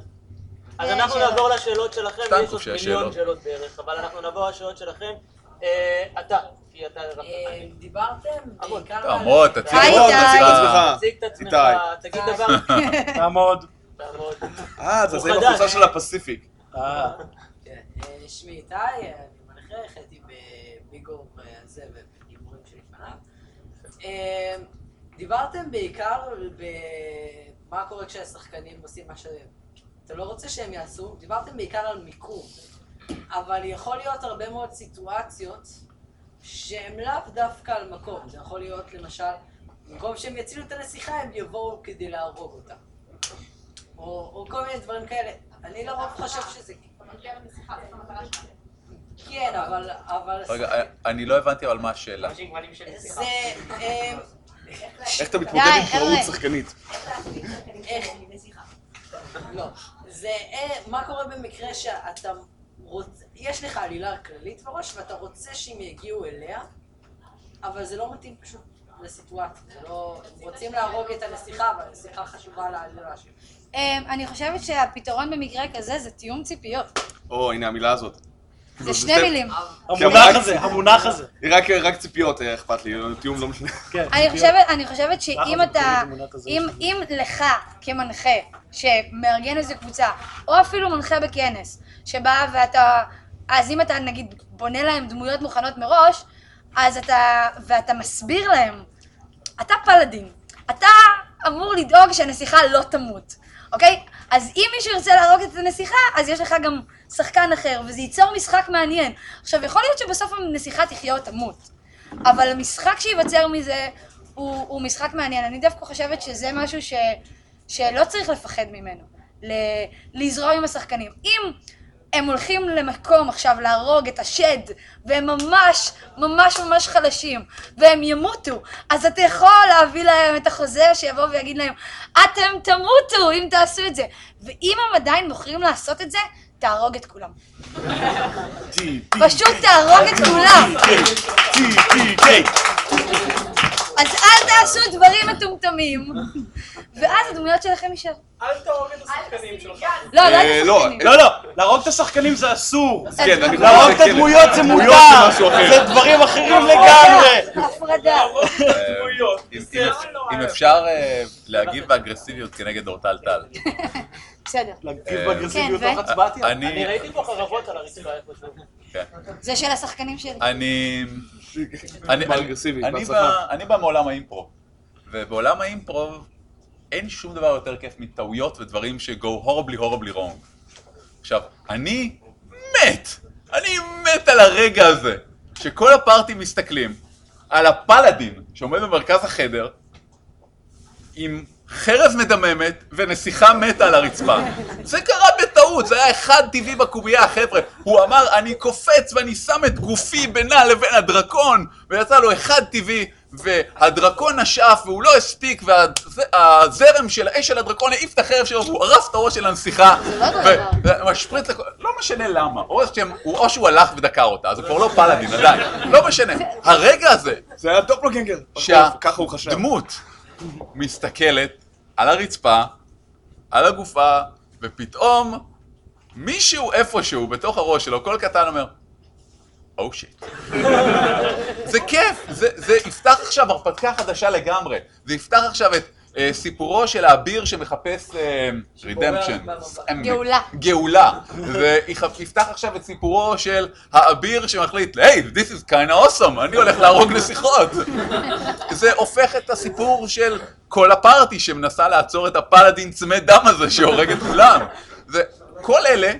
אז אה, אנחנו. נעבור לשאלות שלכם, יש עוד מיליון שאלות. שאלות בערך, אבל אנחנו נעבור לשאלות שלכם. אה, אתה, כי אתה... אה, דיברתם. בעיקר תעמוד, על... תציג היי, את איתי. תציג את עצמך. תציג את עצמך. תגיד דבר. [laughs] תעמוד. תעמוד. אה, זה זה עם. החולצה של הפסיפיק. אה, כן, שמי איתי, אני מנחה, החלטתי בביגור הזה ובגיבורים שלפניו. דיברתם בעיקר במה קורה כשהשחקנים עושים מה שאתה לא רוצה שהם יעשו, דיברתם בעיקר על מיקום, אבל יכול להיות הרבה מאוד סיטואציות שהן לאו דווקא על מקום, זה יכול להיות למשל, במקום שהם יצילו את הנסיכה הם יבואו כדי להרוג אותה. או, או כל מיני דברים כאלה. אני לרוב חושב שזה... כן, אבל... אבל... רגע, אה, אני לא הבנתי אבל מה השאלה. זה... אה, איך אתה מתמודד עם חבר'ה. שחקנית? איך... לא. זה... אה, מה קורה במקרה שאתה רוצה... יש לך עלילה כללית בראש ואתה רוצה שהם יגיעו אליה, אבל זה לא מתאים פשוט לסיטואציה. זה לא... הם רוצים להרוג את הנסיכה, אבל הנסיכה חשובה לעלילה שלהם. אמ, אני חושבת שהפתרון במקרה כזה זה תיאום ציפיות. או, הנה המילה הזאת. זה שני מילים. המונח הזה, המונח הזה. [laughs] רק, ציפיות אה, אכפת לי, תיאום לא משנה. כן. אני חושבת, אני חושבת שאם אתה. אם לך כמנחה שמארגן איזה קבוצה, או אפילו מנחה בכנס, שבא ואתה, אז אם אתה נגיד בונה להם דמויות מוכנות מראש, אז אתה, ואתה מסביר להם, אתה פלאדין, אתה אמור לדאוג שהנסיכה לא תמות, אוקיי? אז אם מישהו ירצה להרוג את הנסיכה, אז יש לך גם שחקן אחר, וזה ייצור משחק מעניין. עכשיו, יכול להיות שבסוף הנסיכה תחיה או תמות. אבל המשחק שייווצר מזה הוא, הוא משחק מעניין. אני דווקא חושבת שזה משהו ש, שלא צריך לפחד ממנו. ל, לזרום עם השחקנים. אם הם הולכים למקום עכשיו להרוג את השד, והם ממש ממש ממש חלשים, והם ימותו, אז אתה יכול להביא להם את החוזר שיבוא ויגיד להם, אתם תמותו אם תעשו את זה. ואם הם עדיין בוחרים לעשות את זה, תהרוג את כולם. [laughs] פשוט תהרוג את כולם. אז אל תעשו דברים מטומטמים, ואז הדמויות שלכם יישארו. אל תהרוג את השחקנים שלך. לא, לא אה, את לא, השחקנים. לא, לא, להרוג את השחקנים זה אסור. להרוג את. הדמויות זה דמויות מותר. זה דברים אחרים לגמרי. הפרדה. אם- אפשר אה, להגיב באגרסיביות כנגד אורטל טל. בסדר. להגיב אה, באגרסיביות כן, תוך ו- הצבעתי. אני אני, ראיתי פה חרבות על הרצפה. כן. זה של השחקנים שלי. אני, אני. בא- מעולם האימפרוב, ובעולם האימפרוב אין שום דבר יותר כיף מטעויות ודברים ש-go horribly horribly wrong. עכשיו, אני מת, אני מת על הרגע הזה, שכל הפארטי מסתכלים על הפלאדין שעומד במרכז החדר, עם חרב מדממת ונסיכה מתה על הרצפה. זה קרה בטעות, זה היה אחד טבעי בקובייה, חבר'ה. הוא אמר, אני קופץ ואני שם את גופי בינה לבין הדרקון, ויצא לו אחד טבעי, והדרקון נשאף והוא לא הספיק, והזרם של האש של הדרקון העיף את החרב שלו, והוא ערף את הראש של הנסיכה. לא אותו דבר. ומשפריץ לכל... לא משנה למה, או, שהם, או שהוא הלך ודקר אותה, אז הוא כבר לא פלאדין עדיין, לא משנה. הרגע הזה, זה היה חשב. שהדמות מסתכלת על הרצפה, על הגופה, ופתאום מישהו איפשהו בתוך הראש שלו, קול קטן אומר, או שיט. זה כיף, זה, זה יפתח עכשיו הרפתקה חדשה לגמרי. זה יפתח עכשיו את אה, סיפורו של האביר שמחפש רידמפשן. גאולה. גאולה. זה יפתח עכשיו את סיפורו של האביר שמחליט, היי, hey, this is kind of awesome, אני הולך להרוג נסיכות. זה הופך את הסיפור של כל הפארטי שמנסה לעצור את הפלאדין צמא דם הזה שהורג את כולם. כל אלה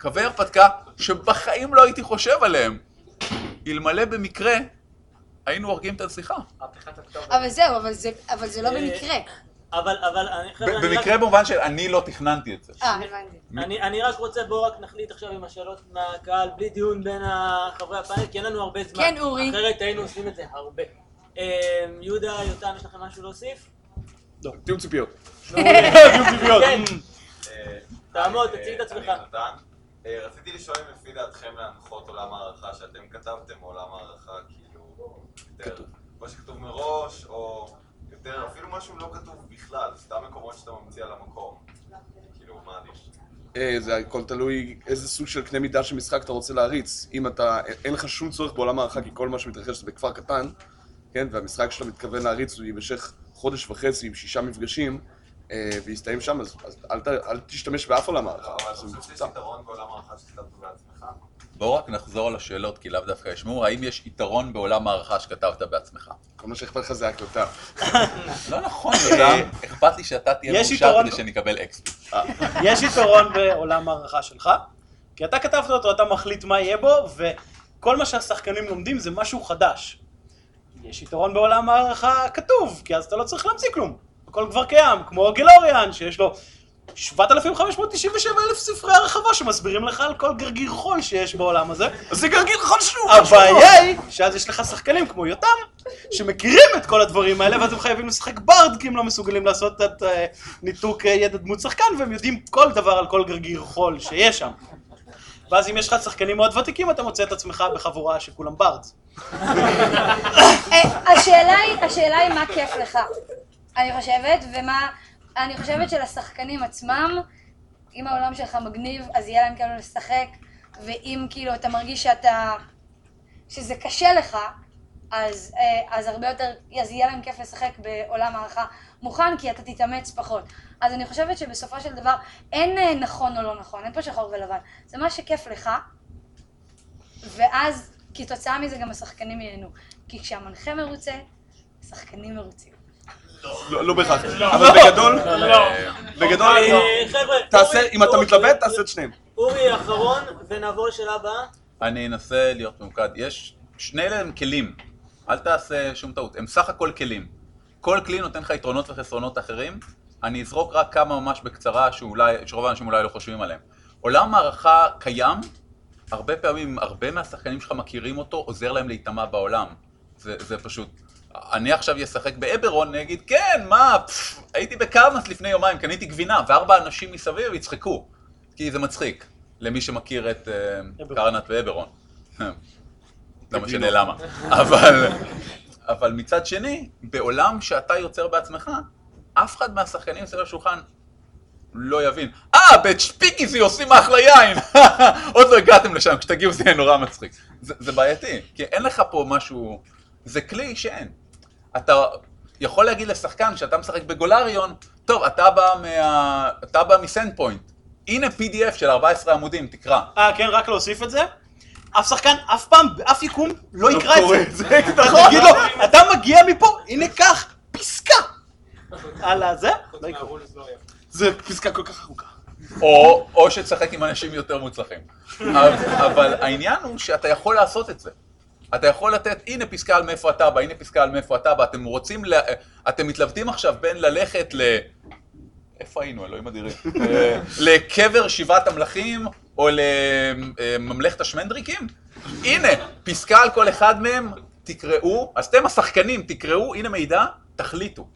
קווי הרפתקה שבחיים לא הייתי חושב עליהם. אלמלא במקרה היינו הורגים את הנסיכה. אבל זהו, אבל זה- אבל זה לא במקרה. אבל, אבל, אני, ב- חבר'ה, אני במקרה רק- במובן של אני לא תכננתי את זה. אה, הבנתי. אני, אני רק רוצה, בואו רק נחליט עכשיו עם השאלות מהקהל, בלי דיון בין חברי הפאנל, כי אין לנו הרבה זמן. כן, אורי. אחרת היינו עושים את זה הרבה. אמ, יהודה, יותם, יש לכם משהו להוסיף? תיאום ציפיות. כן. תעמוד, תציג את עצמך. אני נתן. אה, רציתי לשאול אם לפי דעתכם להנחות עולם הערכה שאתם כתבתם עולם הערכה כאילו יותר, מה שכתוב מראש, או יותר, אפילו משהו לא כתוב בכלל, סתם מקומות שאתה ממציא על המקום. כאילו, מה עדיף? אה, זה הכל תלוי איזה סוג של קנה מידה של משחק אתה רוצה להריץ. אם אתה, אין לך שום צורך בעולם הערכה, כי כל מה שמתרחש זה בכפר קטן, כן, והמשחק שאתה מתכוון להריץ הוא יימשך חודש וחצי עם שישה מפגשים, ויסתיים שם, אז, אז אל, ת, אל תשתמש באף עולם הערכה. אבל אני חושב שיש. יתרון בעולם הערכה שכתבת בעצמך. בואו רק נחזור על השאלות, כי לאו דווקא ישמעו. האם יש יתרון בעולם הערכה שכתבת בעצמך? כל מה שאכפת לך זה הקלטה. [laughs] לא נכון, יותם. אכפת לי שאתה תהיה מאושר כדי שאני אקבל אקספי. [laughs] יש יתרון בעולם הערכה שלך, כי אתה כתבת אותו, אתה מחליט מה יהיה בו, וכל מה שהשחקנים לומדים זה משהו חדש. יש יתרון בעולם הערכה כתוב, כי אז אתה לא צריך להמציא כלום. הכל כבר קיים, כמו גלוריאן, שיש לו 7,597 אלף ספרי הרחבה שמסבירים לך על כל גרגיר חול שיש בעולם הזה. אז זה גרגיר חשוב! הבעיה היא שאז יש לך שחקנים כמו יותם, שמכירים את כל הדברים האלה, ואז הם חייבים לשחק ברד, כי הם לא מסוגלים לעשות את אה, ניתוק אה, ידע דמות שחקן, והם יודעים כל דבר על כל גרגיר חול שיש שם. ואז אם יש לך שחקנים מאוד ותיקים, אתה מוצא את עצמך בחבורה שכולם ברדס. אה, השאלה היא, השאלה היא מה כיף לך, אני חושבת, ומה, אני חושבת שלשחקנים עצמם, אם העולם שלך מגניב, אז יהיה להם כאילו לשחק, ואם כאילו אתה מרגיש שאתה, שזה קשה לך, אז, אה, אז הרבה יותר, אז יהיה להם כיף לשחק בעולם הערכה מוכן, כי אתה תתאמץ פחות. אז אני חושבת שבסופו של דבר אין אה, נכון או לא נכון, אין פה שחור ולבן. זה מה שכיף לך, ואז כתוצאה מזה גם השחקנים ייהנו. כי כשהמנחה מרוצה, השחקנים מרוצים. לא לא בהכרח. אבל בגדול, בגדול, אה, חבר'ה, תעשה, אורי- אם אתה אורי- מתלבט, תעשה את שניהם. אורי אחרון, ונעבור לשאלה הבאה. אני אנסה להיות ממוקד. יש, שני אלה הם כלים. אל תעשה שום טעות. הם סך הכל כלים. כל כלי נותן לך יתרונות וחסרונות אחרים. אני אזרוק רק כמה ממש בקצרה שאולי, שרוב האנשים אולי לא חושבים עליהם. עולם הערכה קיים, הרבה פעמים, הרבה מהשחקנים שלך מכירים אותו, עוזר להם להיטמע בעולם. זה, זה פשוט... אני עכשיו אשחק באברון, אני אגיד, כן, מה, פפ, הייתי בקרנס לפני יומיים, קניתי גבינה, וארבע אנשים מסביב יצחקו. כי זה מצחיק, למי שמכיר את uh, קרנט ואברון. [laughs] לא משנה למה. אבל, אבל מצד שני, בעולם שאתה יוצר בעצמך, אף אחד מהשחקנים סביב השולחן לא יבין. אה, בית שפיקיזי עושים אחלה יין! [laughs] עוד לא הגעתם לשם, כשתגיעו זה יהיה נורא מצחיק. זה, זה בעייתי, כי אין לך פה משהו... זה כלי שאין. אתה יכול להגיד לשחקן, כשאתה משחק בגולריון, טוב, אתה בא, מה... אתה בא מסנד פוינט. הנה PDF של 14 עמודים, תקרא. אה, כן, רק להוסיף את זה. אף שחקן, אף פעם, באף יקום, לא יקרא את זה. זה, אתה [laughs] תגיד לו, אתה מגיע מפה, הנה קח, פסקה. על הזה? לא יקראו. זה פסקה כל כך ארוכה. או, או שתשחק עם אנשים יותר מוצלחים. אבל, אבל העניין הוא שאתה יכול לעשות את זה. אתה יכול לתת, הנה פסקה על מאיפה אתה בא, הנה פסקה על מאיפה אתה בא, אתם רוצים, ל... אתם מתלבטים עכשיו בין ללכת ל... איפה היינו, אלוהים אדירים? [laughs] אה, לקבר שבעת המלכים, או לממלכת השמנדריקים? הנה, פסקה על כל אחד מהם, תקראו, אז אתם השחקנים, תקראו, הנה מידע, תחליטו.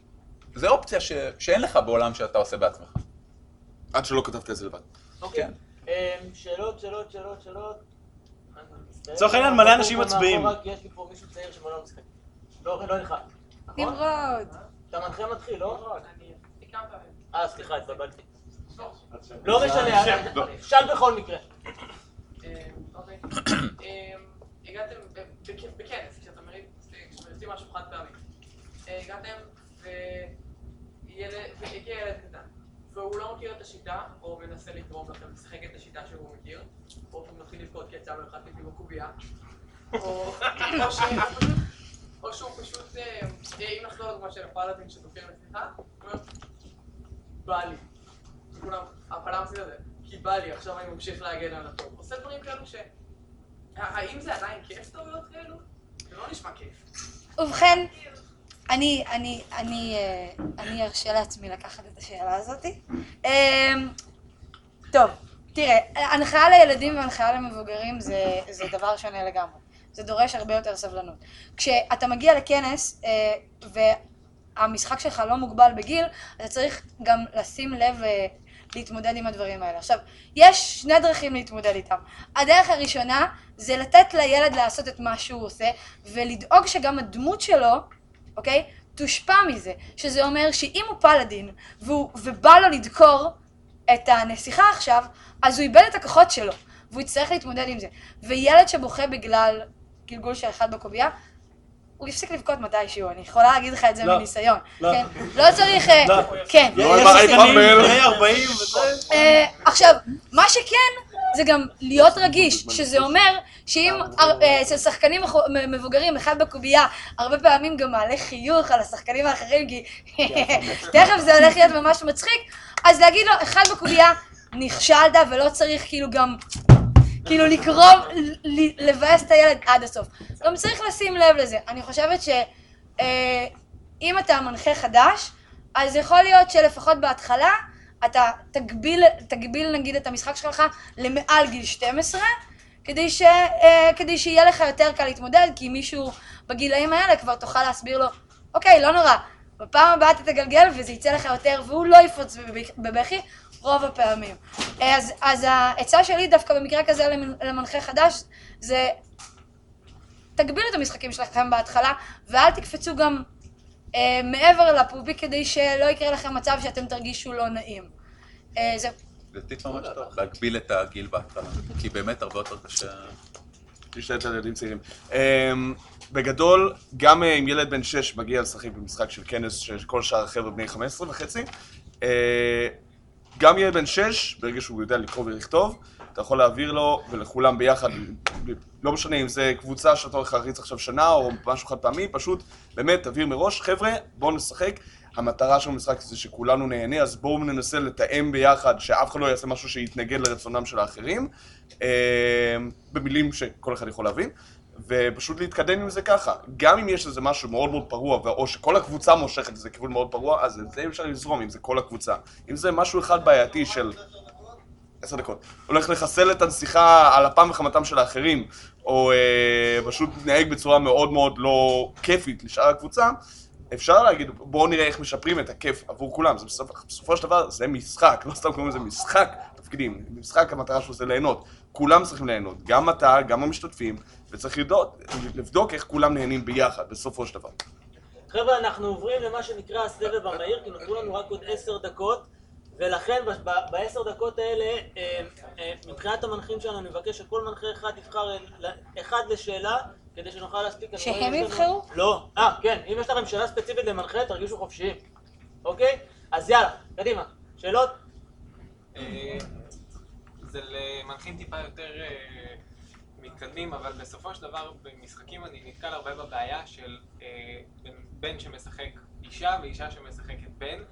זו אופציה ש... שאין לך בעולם שאתה עושה בעצמך. עד שלא כתבת את זה לבד. אוקיי. כן. אה, שאלות, שאלות, שאלות, שאלות. לצורך העניין, מלא אנשים מצביעים. יש לי פה מישהו צעיר שמלא משחק. לא, לא נלחץ. נכון? נמרוד. אתה מנחה מתחיל, לא? אה, סליחה, התבלבלתי. לא משנה, שאל בכל מקרה. אוקיי. הגעתם ב- בכ- בכנס, כשאתה מריץ, כשמריצים משהו חד פעמי. אה, הגעתם והגיע ילד קטן, והוא לא מכיר את השיטה, או מנסה לגרום לכם לשחק את השיטה שהוא מכיר, או שהוא מתחיל לבכות כי יצא לו אחד פיפי בקובייה, [laughs] או שהוא פשוט- פשוט, אה, אם נחזור לדוגמה של לצליחה, הוא אומר, בא לי. כולם, עשית את זה, כי בא לי, עכשיו אני ממשיך להגן על הטוב. עושה דברים כאלו ש... האם זה עדיין כיף טעויות כאלו? זה לא נשמע כיף. ובכן, אני, אני, אני, אה, אני ארשה לעצמי לקחת את השאלה הזאת. אמ, טוב, תראה, הנחיה לילדים והנחיה למבוגרים זה, זה דבר שונה לגמרי. זה דורש הרבה יותר סבלנות. כשאתה מגיע לכנס אה, והמשחק שלך לא מוגבל בגיל, אתה צריך גם לשים לב אה, להתמודד עם הדברים האלה. עכשיו, יש שני דרכים להתמודד איתם. הדרך הראשונה זה לתת לילד לעשות את מה שהוא עושה, ולדאוג שגם הדמות שלו, אוקיי, תושפע מזה. שזה אומר שאם הוא פלאדין, ובא לו לדקור את הנסיכה עכשיו, אז הוא איבד את הכוחות שלו, והוא יצטרך להתמודד עם זה. וילד שבוכה בגלל גלגול של אחד בקובייה, הוא יפסיק לבכות מתישהו, אני יכולה להגיד לך את זה לא. מניסיון. לא. כן? לא צריך... כן. יש לא עם האייפאד שחקנים מל. בני 40 וזה. אה, עכשיו, מה שכן, זה גם להיות רגיש, שזה אומר שאם אה, אצל שחקנים מבוגרים, אחד בקובייה, הרבה פעמים גם מעלה חיוך על השחקנים האחרים, כי [laughs] תכף זה הולך להיות ממש מצחיק, אז להגיד לו, אחד בקובייה, נכשלת ולא צריך כאילו גם, כאילו לגרום, ל- לבאס את הילד עד הסוף. גם צריך לשים לב לזה. אני חושבת שאם אתה מנחה חדש, אז יכול להיות שלפחות בהתחלה אתה תגביל, תגביל נגיד את המשחק שלך למעל גיל 12, כדי, ש, אה, כדי שיהיה לך יותר קל להתמודד, כי מישהו בגילאים האלה כבר תוכל להסביר לו, אוקיי, לא נורא, בפעם הבאה אתה תגלגל וזה יצא לך יותר, והוא לא יפוץ בבכ- בבכי רוב הפעמים. אה, אז, אז העצה שלי דווקא במקרה כזה למנ- למנחה חדש, זה תגבילו את המשחקים שלכם בהתחלה, ואל תקפצו גם אה, מעבר לפובי כדי שלא יקרה לכם מצב שאתם תרגישו לא נעים. אה, זה, זה טיפ ממש טוב, להגביל את הגיל בהתחלה, כי באמת הרבה יותר קשה. להשתלט על ילדים צעירים. אמ, בגדול, גם אה, אם ילד בן 6 מגיע לשחק במשחק של כנס של כל שאר החבר'ה בני 15 וחצי, אה, גם ילד בן 6, ברגע שהוא יודע לקרוא ולכתוב, אתה יכול להעביר לו ולכולם ביחד, לא משנה אם זה קבוצה שאתה הולך להריץ עכשיו שנה או משהו חד פעמי, פשוט באמת תעביר מראש, חבר'ה, בואו נשחק. המטרה של המשחק זה שכולנו נהנה, אז בואו ננסה לתאם ביחד, שאף אחד לא יעשה משהו שיתנגד לרצונם של האחרים, אה, במילים שכל אחד יכול להבין, ופשוט להתקדם עם זה ככה. גם אם יש איזה משהו מאוד מאוד פרוע, או שכל הקבוצה מושכת לזה כיוון מאוד פרוע, אז את זה אפשר לזרום, אם זה כל הקבוצה. אם זה משהו אחד בעייתי של... עשר דקות. הולך לחסל את הנסיכה על אפם וחמתם של האחרים, או אה, פשוט מתנהג בצורה מאוד מאוד לא כיפית לשאר הקבוצה, אפשר להגיד, בואו נראה איך משפרים את הכיף עבור כולם. זה בסופו, בסופו של דבר, זה משחק, לא סתם קוראים לזה משחק תפקידים. משחק המטרה שלו זה ליהנות. כולם צריכים ליהנות, גם אתה, גם המשתתפים, וצריך לבדוק, לבדוק איך כולם נהנים ביחד, בסופו של דבר. חבר'ה, אנחנו עוברים למה שנקרא הסבב המהיר, כי נותרו לנו רק עוד עשר דקות, ולכן בעשר דקות האלה, אה, אה, מבחינת המנחים שלנו, אני מבקש שכל מנחה אחד יבחר אחד לשאלה, כדי שנוכל להספיק... שהם יבחרו? לא. אה, כן, אם יש לכם שאלה ספציפית למנחה, תרגישו חופשיים, אוקיי? אז יאללה, קדימה. שאלות? זה למנחים טיפה יותר אה, מתקדמים, אבל בסופו של דבר במשחקים אני נתקל הרבה בבעיה של אה, בן- שמשחק אישה ואישה שמשחקת בן,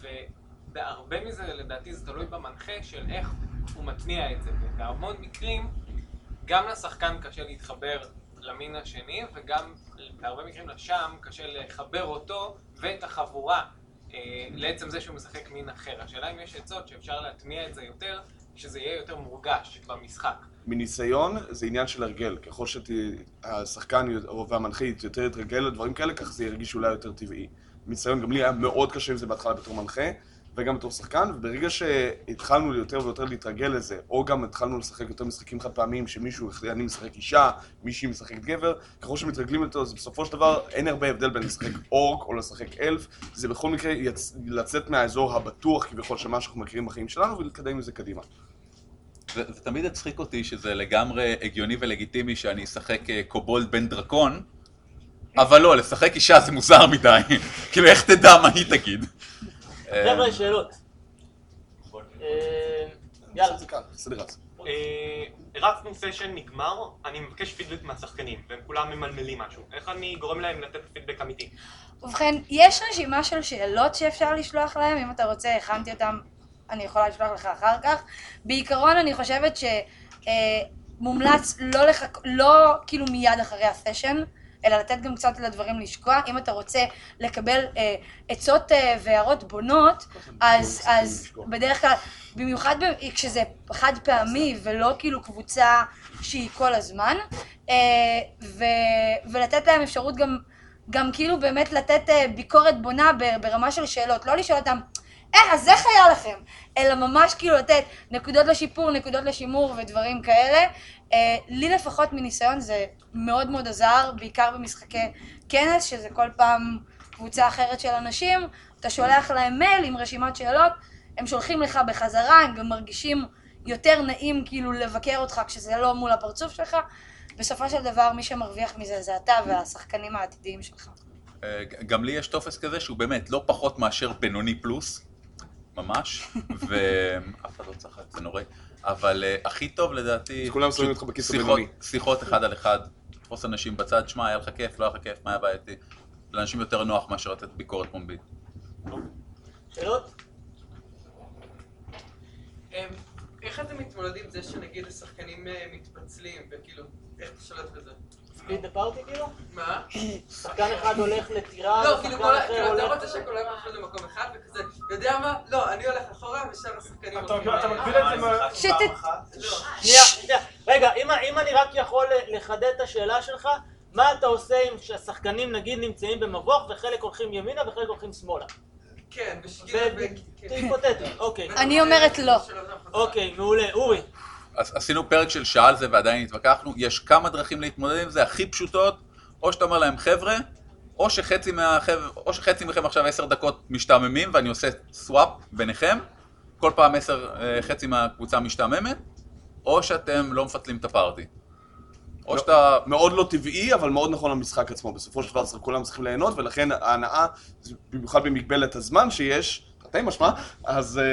ובהרבה מזה לדעתי זה תלוי במנחה של איך הוא מטמיע את זה, ובהמון מקרים גם לשחקן קשה להתחבר למין השני, וגם בהרבה מקרים לשם קשה לחבר אותו ואת החבורה אה, לעצם זה שהוא משחק מין אחר. השאלה אם יש עצות שאפשר להטמיע את זה יותר, שזה יהיה יותר מורגש במשחק. מניסיון זה עניין של הרגל. ככל שהשחקן והמנחה יותר יתרגל לדברים כאלה, כך זה ירגיש אולי יותר טבעי. מניסיון, גם לי היה מאוד קשה עם זה בהתחלה בתור מנחה, וגם בתור שחקן, וברגע שהתחלנו יותר ויותר להתרגל לזה, או גם התחלנו לשחק יותר משחקים חד פעמיים, שמישהו, אני משחק אישה, מישהי משחקת גבר, ככל שמתרגלים יותר, אז בסופו של דבר אין הרבה הבדל בין לשחק אורק או לשחק אלף, זה בכל מקרה יצ... לצאת מהאזור הבטוח כביכול של מה שאנחנו מכירים בחיים שלנו, ולהתקדם עם זה קדימה. זה, זה תמיד הצחיק אותי שזה לגמרי הגיוני ולגיטימי שאני אשחק אה, קובולד בן דרקון, אבל לא, לשחק אישה זה מוזר מדי. [laughs] כאילו, איך תדע מה היא תגיד? אה, חבר'ה, שאלות. אה, יאללה. רצנו סשן נגמר, אני מבקש פידבק מהשחקנים, והם כולם ממלמלים משהו. איך אני גורם להם לתת פידבק אמיתי? ובכן, יש רשימה של שאלות שאפשר לשלוח להם, אם אתה רוצה, הכנתי אותם, אני יכולה לשלוח לך אחר כך. בעיקרון אני חושבת שמומלץ לא לחכ... לא כאילו מיד אחרי הסשן, אלא לתת גם קצת לדברים לשקוע. אם אתה רוצה לקבל אה, עצות אה, והערות בונות, אז, אז בדרך כלל, במיוחד ב- כשזה חד פעמי ולא כאילו קבוצה שהיא כל הזמן, אה, ו, ולתת להם אפשרות גם, גם כאילו באמת לתת אה, ביקורת בונה ברמה של שאלות, לא לשאול אותם, אה, אז איך היה לכם? אלא ממש כאילו לתת נקודות לשיפור, נקודות לשימור ודברים כאלה. אה, לי לפחות מניסיון זה מאוד מאוד עזר, בעיקר במשחקי כנס, שזה כל פעם קבוצה אחרת של אנשים, אתה שולח להם מייל עם רשימת שאלות, הם שולחים לך בחזרה, הם גם מרגישים יותר נעים כאילו לבקר אותך כשזה לא מול הפרצוף שלך. בסופו של דבר מי שמרוויח מזה זה אתה והשחקנים העתידיים שלך. אה, גם לי יש טופס כזה שהוא באמת לא פחות מאשר בינוני פלוס, ממש, ואף [laughs] אחד לא צחק, זה נוראי. אבל אה, הכי טוב לדעתי... אז כולם שמים אותך בכיס שיחות- הבינוני. שיחות אחד על אחד, לתפוס אנשים בצד, שמע, היה לך כיף, לא היה לך כיף, מה היה בעייתי? לאנשים יותר נוח מאשר לתת ביקורת פומבית. שאלות? אמ, איך אתם מתמודדים עם זה שנגיד השחקנים אה, מתפצלים, וכאילו, איך אתה שולט בזה? ספיד דה פארטי כאילו? מה? שחקן אחד הולך לטירה, לא, כאילו, כל- אחר כאילו, אתה. רוצה שכולם ילכו למקום אחד, וכזה, יודע מה? לא, אני הולך אחורה, ושאר השחקנים אתה- מגביל את זה מה- שת- לא. שנייה, שנייה. רגע, אם, אם אני רק יכול לחדד את השאלה שלך, מה אתה עושה אם שהשחקנים נגיד נמצאים במבוך וחלק הולכים ימינה וחלק הולכים שמאלה? כן, זה בשביל... היפותטי, אוקיי. אני אומרת לא. אוקיי, מעולה. אורי. עשינו פרק של שעה על זה ועדיין התווכחנו, יש כמה דרכים להתמודד עם זה, הכי פשוטות, או שאתה אומר להם חבר'ה, או שחצי, מהחבר'ה, או שחצי מכם עכשיו עשר דקות משתעממים ואני עושה סוואפ ביניכם, כל פעם עשר, אה, חצי מהקבוצה משתעממת, או שאתם לא מפצלים את הפארטי. או שאתה... מאוד לא טבעי, אבל מאוד נכון למשחק עצמו. בסופו של דבר כולם צריכים ליהנות, ולכן ההנאה, במיוחד במגבלת הזמן שיש, תרתי משמע, אז אה,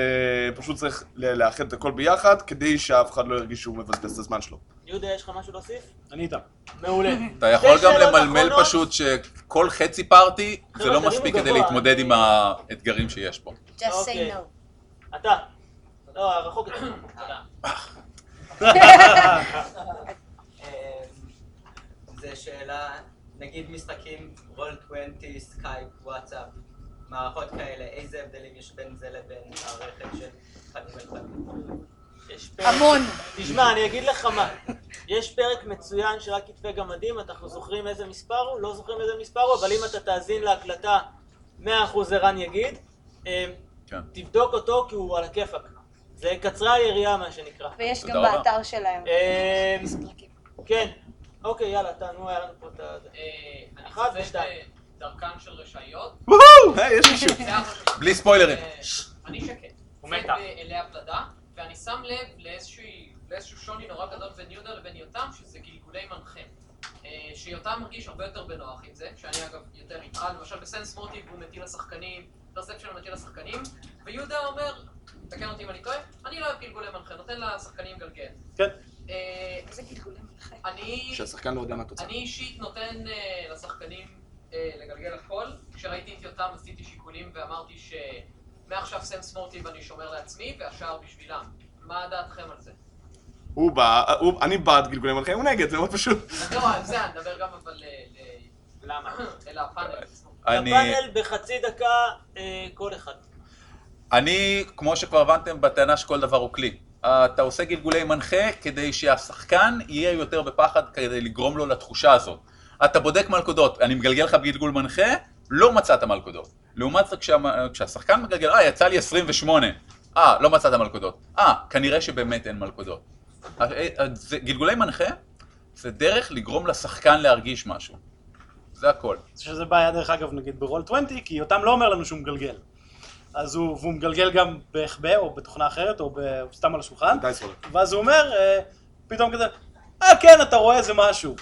פשוט צריך ל- לאחד את הכל ביחד, כדי שאף אחד לא ירגיש שהוא מבזבז את הזמן שלו. יהודה, יש לך משהו להוסיף? אני איתם. מעולה. [laughs] אתה יכול גם למלמל אחרונות. פשוט שכל חצי פארטי זה לא מספיק כדי גבוה. להתמודד עם האתגרים שיש פה. Just say אוקיי. no. אתה. לא, רחוק יותר. [laughs] זו שאלה, נגיד משחקים רול 20, סקייפ, וואטסאפ, מערכות כאלה, איזה הבדלים יש בין זה לבין מערכת של? יש פרק- המון. תשמע, אני אגיד לך מה. יש פרק מצוין של רק כתפי גמדים, אנחנו זוכרים איזה מספר הוא? לא זוכרים איזה מספר הוא, אבל אם אתה תאזין להקלטה, 100% ערן יגיד. אה, כן. תבדוק אותו כי הוא על הכיפאק. זה קצרה היריעה מה שנקרא. ויש גם רבה. באתר שלהם. אה, כן. אוקיי, יאללה, אתה, נו, היה לנו פה את ה... אה, אני אחת ושתיים. בדרכן של רשעיות. היי, יש מישהו. בלי ספוילרים. אה, אני שקט. הוא מתה. באלי הפלדה, ואני שם לב לאיזשהו שוני נורא גדול בין יהודה לבין יותם, שזה גלגולי מנחה. אה, שיותם מרגיש הרבה יותר בנוח עם זה, שאני אגב יותר איתך, למשל בסנס מוטיב הוא מטיל לשחקנים, פרספשן הוא מטיל לשחקנים, ויהודה אומר, תקן אותי אם אני טועה, אני לא אוהב גלגולי מנחה, נותן לשחקנים גלגל. כן. אה, איזה גלגולי מנחה. אני... שהשחקן לא יודע מה התוצאה. אני אישית נותן לשחקנים לגלגל הכל. כשראיתי את יותם עשיתי שיקולים ואמרתי שמעכשיו סנס מוטיב אני שומר לעצמי והשאר בשבילם. מה דעתכם על זה? הוא בא, הוא- אני בעד גלגולי מנחה, הוא נגד, זה מאוד פשוט. לא, על זה אני מדבר גם אבל אה, ל- למה? [clears throat] אל הפאנל. אני... לפאנל בחצי דקה אה, כל אחד. אני, כמו שכבר הבנתם, בטענה שכל דבר הוא כלי. אתה עושה גלגולי מנחה כדי שהשחקן יהיה יותר בפחד כדי לגרום לו לתחושה הזאת. אתה בודק מלכודות, אני מגלגל לך בגלגול מנחה, לא מצאת מלכודות. לעומת זאת, כשה, כשהשחקן מגלגל, אה, יצא לי 28. אה, לא מצאת מלכודות. אה, כנראה שבאמת אין מלכודות. אה, אה, זה- גלגולי מנחה זה דרך לגרום לשחקן להרגיש משהו. זה הכל. שזה בעיה דרך אגב נגיד ברול 20, כי יותם לא אומר לנו שהוא מגלגל. אז הוא, והוא מגלגל גם בהחבא או בתוכנה אחרת או סתם על השולחן. ואז הוא אומר, אה, פתאום כזה, אה כן אתה רואה איזה משהו.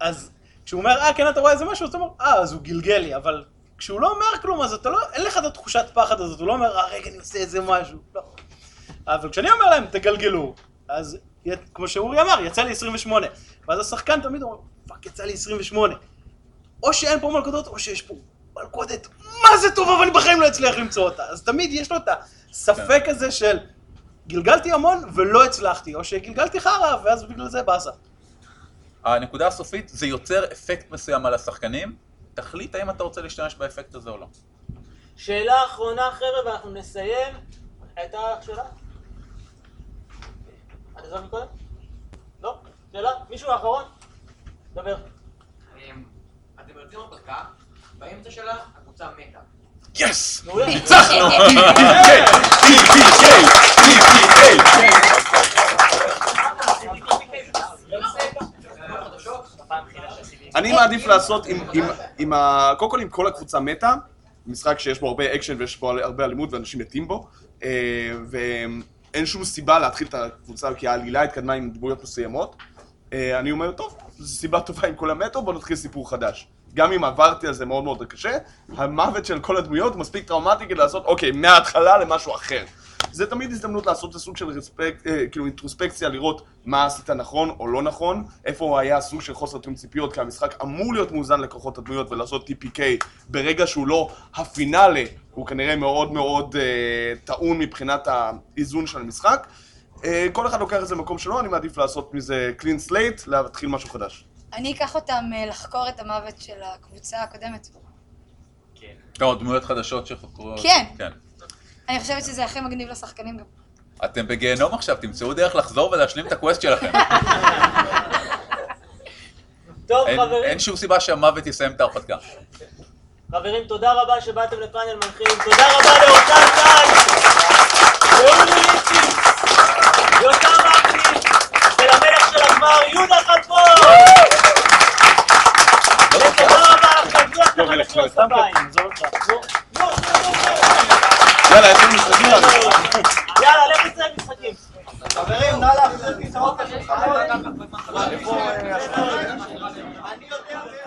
אז כשהוא אומר, אה כן אתה רואה איזה משהו, אז אתה אומר, אה אז הוא גלגל לי, אבל כשהוא לא אומר כלום אז אתה לא, אין לך את התחושת פחד הזאת, הוא לא אומר, אה רגע אני עושה איזה משהו, לא. אבל כשאני אומר להם, תגלגלו, אז כמו שאורי אמר, יצא לי 28, ואז השחקן תמיד אומר, fuck יצא לי 28. או שאין פה מלכודות, או שיש פה מלכודת, מה זה טוב, אבל אני בחיים לא אצליח למצוא אותה. אז תמיד יש לו את הספק הזה של גלגלתי המון ולא הצלחתי, או שגלגלתי חרא, ואז בגלל זה באסה. הנקודה הסופית, זה יוצר אפקט מסוים על השחקנים, תחליט האם אתה רוצה להשתמש באפקט הזה או לא. שאלה אחרונה חבר'ה ואנחנו נסיים. הייתה לך שאלה? את עזרת מקודם? לא? שאלה? מישהו אחרון? דבר. אתם יוצאים הרפתקה, באמצע שלה הקבוצה מתה. Yes! ניצחנו! אני מעדיף לעשות עם, עם, עם ה... קודם כל עם כל הקבוצה מתה, משחק שיש בו הרבה אקשן ויש בו הרבה אלימות ואנשים מתים בו, אה, ואין שום סיבה להתחיל את הקבוצה כי העלילה התקדמה עם דמויות מסוימות. אה, אני אומר, טוב, זו סיבה טובה אם כולם מתו, בוא נתחיל סיפור חדש. גם אם עברתי על זה מאוד מאוד קשה, המוות של כל הדמויות מספיק טראומטי כדי לעשות, אוקיי, מההתחלה למשהו אחר. זה תמיד הזדמנות לעשות איזה סוג של רספקט, אה, כאילו אינטרוספקציה, לראות מה עשית נכון או לא נכון, איפה היה סוג של חוסר תיאום ציפיות, כי המשחק אמור להיות מאוזן לכוחות הדמויות ולעשות TPK ברגע שהוא לא הפינאלה, הוא כנראה מאוד מאוד אה, טעון מבחינת האיזון של המשחק. אה, כל אחד לוקח את זה למקום שלו, אני מעדיף לעשות מזה clean slate, להתחיל משהו חדש. אני אקח אותם אה, לחקור את המוות של הקבוצה הקודמת. לא, דמויות חדשות שחוקרות. כן. כן. אני חושבת שזה הכי מגניב לשחקנים גם. אתם בגיהנום עכשיו, תמצאו דרך לחזור ולהשלים את הקווסט שלכם. טוב אין- חברים, אין שום סיבה שהמוות יסיים את ההרפתקה. חברים תודה רבה שבאתם לפאנל מנחים, תודה רבה לאורטל קאי, לאורי ליפשיץ, יותם אבני, ולמלך של הגמר יהודה חלפון! ותודה רבה לכם, יאללה, יש לנו משחקים לנו. יאללה, לך תצא משחקים. חברים, נא להחזיר כיסאות השולחנות. אני יודע...